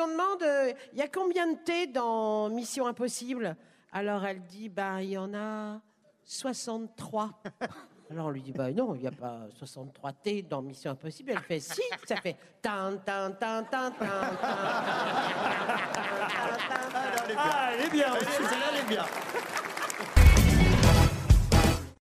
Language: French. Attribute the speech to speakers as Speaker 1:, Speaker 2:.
Speaker 1: on demande, il y a combien de thé dans Mission Impossible Alors elle dit, ben il y en a 63. Alors on lui dit, bah non, il n'y a pas 63 T dans Mission Impossible. Elle fait, si, ça fait tan tan tan tan tan.
Speaker 2: Ah, elle est bien.
Speaker 3: Celle-là, elle est bien.